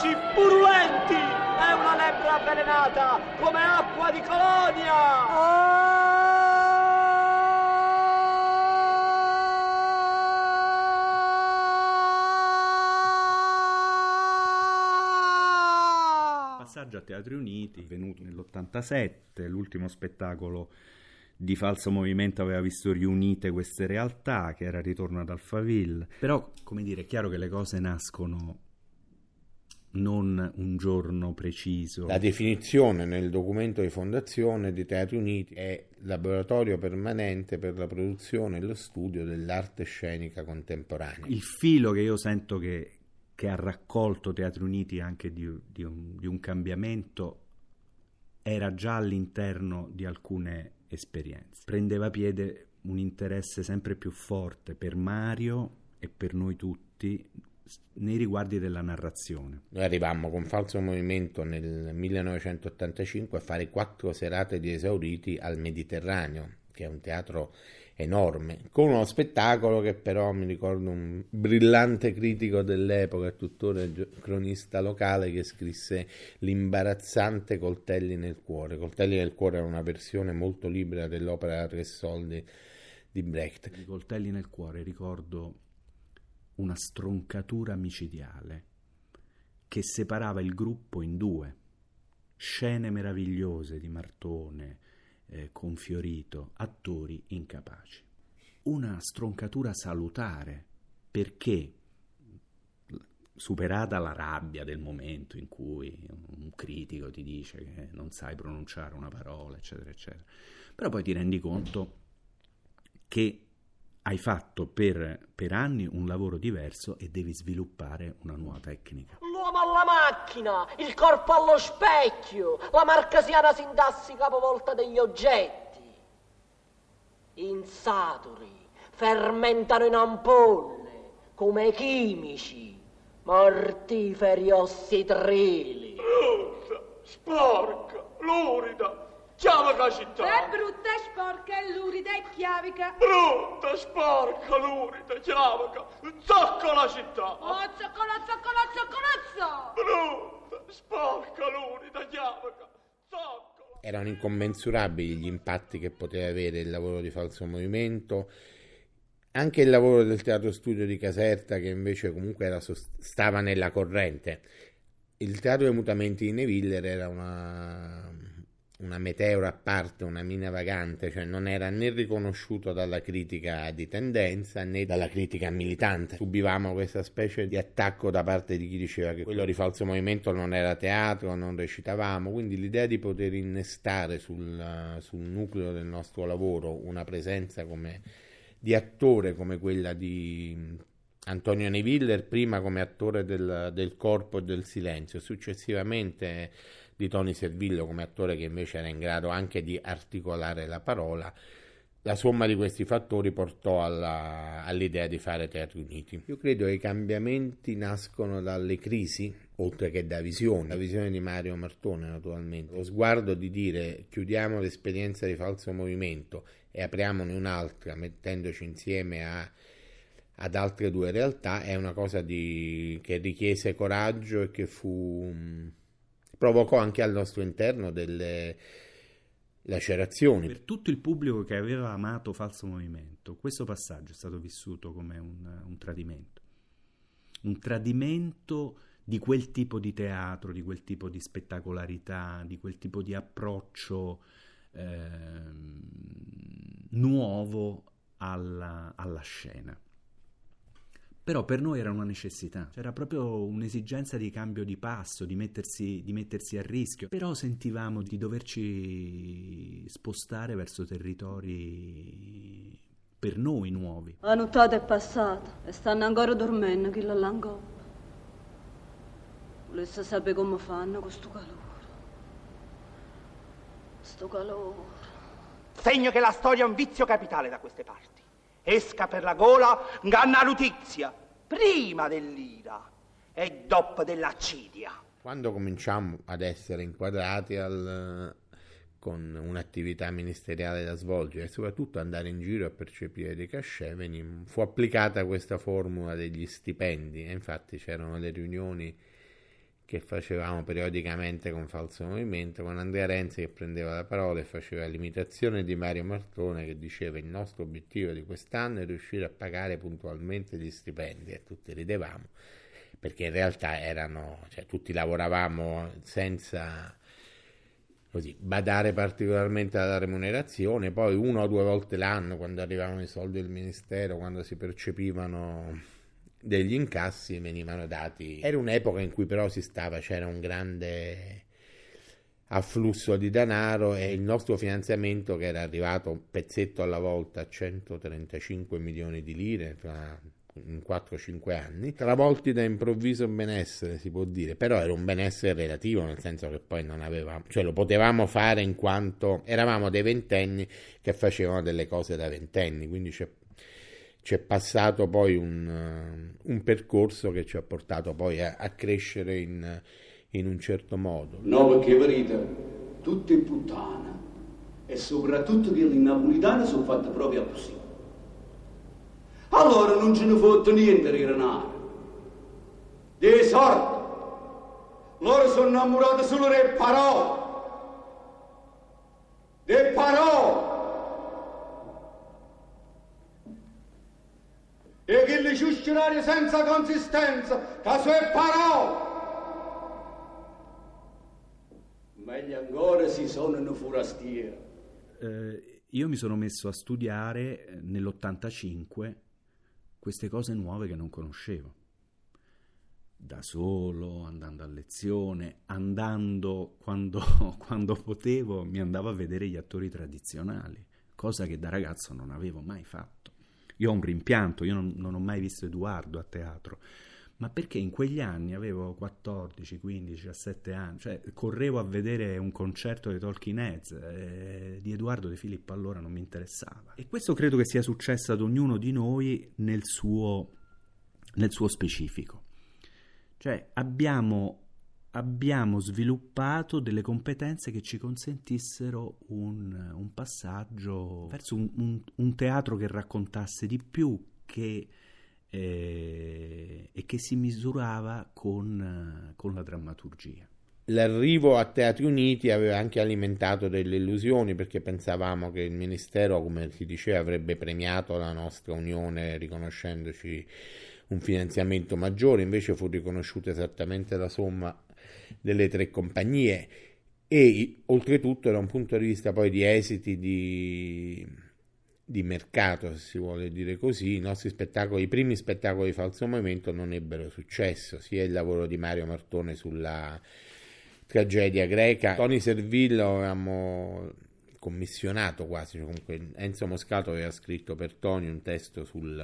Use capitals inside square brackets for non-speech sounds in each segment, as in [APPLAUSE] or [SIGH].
Rossi purulenti! È una lebbra avvelenata come acqua di colonia! Passaggio a Teatri Uniti, venuto nell'87, l'ultimo spettacolo di falso movimento aveva visto riunite queste realtà, che era Ritorno ad Alphaville. Però, come dire, è chiaro che le cose nascono non un giorno preciso. La definizione nel documento di fondazione di Teatri Uniti è laboratorio permanente per la produzione e lo studio dell'arte scenica contemporanea. Il filo che io sento che, che ha raccolto Teatri Uniti anche di, di, un, di un cambiamento era già all'interno di alcune esperienze. Prendeva piede un interesse sempre più forte per Mario e per noi tutti nei riguardi della narrazione. Noi arrivammo con Falso Movimento nel 1985 a fare quattro serate di esauriti al Mediterraneo, che è un teatro enorme, con uno spettacolo che però mi ricordo un brillante critico dell'epoca tuttora cronista locale che scrisse L'imbarazzante Coltelli nel cuore. Coltelli nel cuore è una versione molto libera dell'opera tre soldi di Brecht. I coltelli nel cuore ricordo una stroncatura micidiale che separava il gruppo in due. Scene meravigliose di Martone, eh, con Fiorito, attori incapaci. Una stroncatura salutare, perché superata la rabbia del momento in cui un critico ti dice che non sai pronunciare una parola, eccetera, eccetera, però poi ti rendi conto che hai fatto per, per, anni un lavoro diverso e devi sviluppare una nuova tecnica. L'uomo alla macchina, il corpo allo specchio, la marcasiana sindassi capovolta degli oggetti. Insaturi fermentano in ampolle come chimici, mortiferi ossitrili. Brutta, sporca, lurida, chiavica città. È brutta, sporca e lurida e chiavica. Brutta, sporca, lurida, chiavica, zoccola città. Oh, zoccola, zoccola, zoccolazzo. Brutta, sporca, lurida, chiavica, zoccola. Erano incommensurabili gli impatti che poteva avere il lavoro di falso movimento, anche il lavoro del teatro studio di Caserta che invece comunque era, stava nella corrente. Il teatro dei mutamenti di Neviller era una, una meteora a parte, una mina vagante, cioè non era né riconosciuto dalla critica di tendenza né dalla critica militante. Subivamo questa specie di attacco da parte di chi diceva che quello di falso movimento non era teatro, non recitavamo, quindi l'idea di poter innestare sul, sul nucleo del nostro lavoro una presenza come, di attore come quella di Antonio Neviller, prima come attore del, del corpo e del silenzio, successivamente di Tony Servillo come attore che invece era in grado anche di articolare la parola, la somma di questi fattori portò alla, all'idea di fare Teatri Uniti. Io credo che i cambiamenti nascono dalle crisi, oltre che da visioni. La visione di Mario Martone, naturalmente. Lo sguardo di dire chiudiamo l'esperienza di falso movimento e apriamone un'altra, mettendoci insieme a, ad altre due realtà, è una cosa di, che richiese coraggio e che fu provocò anche al nostro interno delle lacerazioni. Per tutto il pubblico che aveva amato Falso Movimento, questo passaggio è stato vissuto come un, un tradimento. Un tradimento di quel tipo di teatro, di quel tipo di spettacolarità, di quel tipo di approccio eh, nuovo alla, alla scena però per noi era una necessità, c'era proprio un'esigenza di cambio di passo, di mettersi, di mettersi, a rischio, però sentivamo di doverci spostare verso territori per noi nuovi. La nottata è passata e stanno ancora dormendo chi la langoppa. Volesse sapere come fanno questo calore. Sto calore. Segno che la storia è un vizio capitale da queste parti esca per la gola ganna notizia prima dell'ira e dopo dell'accidia. Quando cominciamo ad essere inquadrati al, con un'attività ministeriale da svolgere e soprattutto andare in giro a percepire dei venim, fu applicata questa formula degli stipendi e infatti c'erano le riunioni che facevamo periodicamente con Falso Movimento, con Andrea Renzi che prendeva la parola e faceva l'imitazione di Mario Martone che diceva il nostro obiettivo di quest'anno è riuscire a pagare puntualmente gli stipendi. E tutti ridevamo perché in realtà erano, cioè, tutti lavoravamo senza così, badare particolarmente alla remunerazione, poi una o due volte l'anno quando arrivavano i soldi del ministero, quando si percepivano degli incassi venivano dati. Era un'epoca in cui però si stava, c'era un grande afflusso di denaro e il nostro finanziamento che era arrivato un pezzetto alla volta a 135 milioni di lire tra in 4-5 anni, travolti da improvviso benessere, si può dire, però era un benessere relativo, nel senso che poi non avevamo, cioè lo potevamo fare in quanto eravamo dei ventenni che facevano delle cose da ventenni, quindi c'è, c'è passato poi un, un, percorso che ci ha portato poi a, a crescere in, in, un certo modo. No, perché vedete, tutte in puttana e soprattutto che le napolitane sono fatte proprio così. Allora non ce ne fotte niente di renare. Di sorte. Loro sono innamorati solo delle parole. Delle parole. Ciuscerare senza consistenza, che sue parole. Meglio ancora si sono in forastiera. Eh, io mi sono messo a studiare eh, nell'85 queste cose nuove che non conoscevo. Da solo, andando a lezione, andando quando, [LAUGHS] quando potevo, mi andavo a vedere gli attori tradizionali, cosa che da ragazzo non avevo mai fatto. Io ho un rimpianto, io non, non ho mai visto Edoardo a teatro, ma perché in quegli anni avevo 14, 15, 17 anni, cioè correvo a vedere un concerto di Talking Heads, eh, di Edoardo De Filippo allora non mi interessava. E questo credo che sia successo ad ognuno di noi nel suo, nel suo specifico. Cioè abbiamo, abbiamo, sviluppato delle competenze che ci consentissero un, un passaggio verso un, un, un teatro che raccontasse di più, che eh, e che si misurava con, con la drammaturgia. L'arrivo a Teatri Uniti aveva anche alimentato delle illusioni perché pensavamo che il Ministero, come si diceva, avrebbe premiato la nostra unione riconoscendoci un finanziamento maggiore, invece fu riconosciuta esattamente la somma delle tre compagnie. E oltretutto da un punto di vista poi di esiti di di mercato, se si vuole dire così, i nostri spettacoli, i primi spettacoli di falso movimento non ebbero successo, sia il lavoro di Mario Martone sulla tragedia greca, Tony Servillo avevamo commissionato quasi, cioè comunque Enzo Moscato aveva scritto per Tony un testo sul,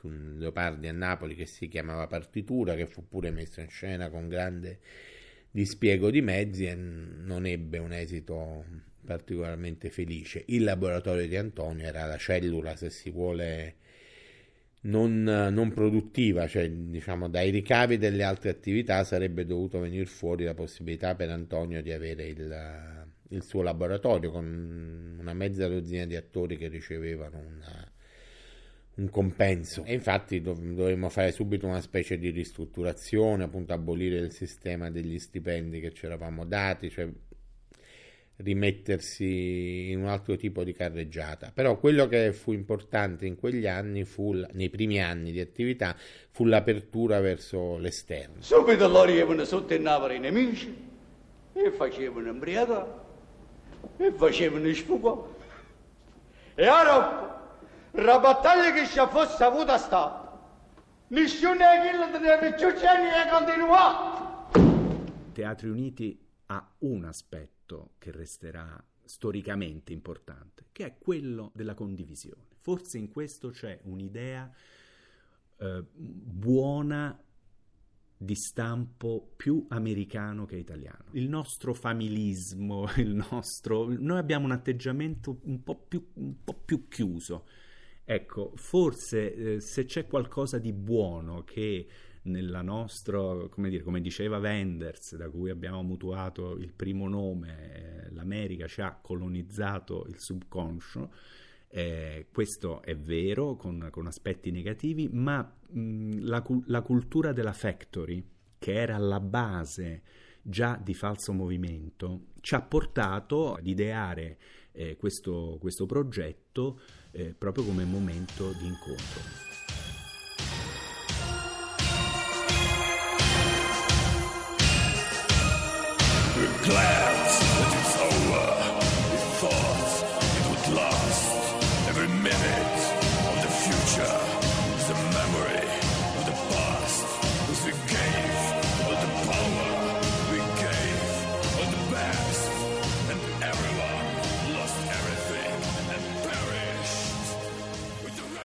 sul Leopardi a Napoli che si chiamava Partitura, che fu pure messo in scena con grande dispiego di mezzi e non ebbe un esito particolarmente felice. Il laboratorio di Antonio era la cellula, se si vuole, non, non, produttiva, cioè diciamo dai ricavi delle altre attività sarebbe dovuto venire fuori la possibilità per Antonio di avere il, il suo laboratorio con una mezza dozzina di attori che ricevevano una, un compenso. E infatti dov- dovremmo fare subito una specie di ristrutturazione, appunto abolire il sistema degli stipendi che ci eravamo dati, cioè rimettersi in un altro tipo di carreggiata. Però quello che fu importante in quegli anni, fu, nei primi anni di attività, fu l'apertura verso l'esterno. Subito loro avevano sottennavano i nemici e facevano imbriacare e facevano sfugare. E ora la battaglia che ci fosse avuta stata, nessuno è quello delle piccioccini e continuato. Teatri Uniti ha un aspetto che resterà storicamente importante, che è quello della condivisione. Forse in questo c'è un'idea eh, buona di stampo più americano che italiano. Il nostro familismo, [LAUGHS] il nostro... Noi abbiamo un atteggiamento un po' più, un po più chiuso. Ecco, forse eh, se c'è qualcosa di buono che nella nostra, come, dire, come diceva Wenders, da cui abbiamo mutuato il primo nome, eh, l'America ci ha colonizzato il subconscio. Eh, questo è vero con, con aspetti negativi, ma mh, la, la, cultura della factory che era alla base già di falso movimento, ci ha portato ad ideare eh, questo, questo, progetto eh, proprio come momento di incontro. Glad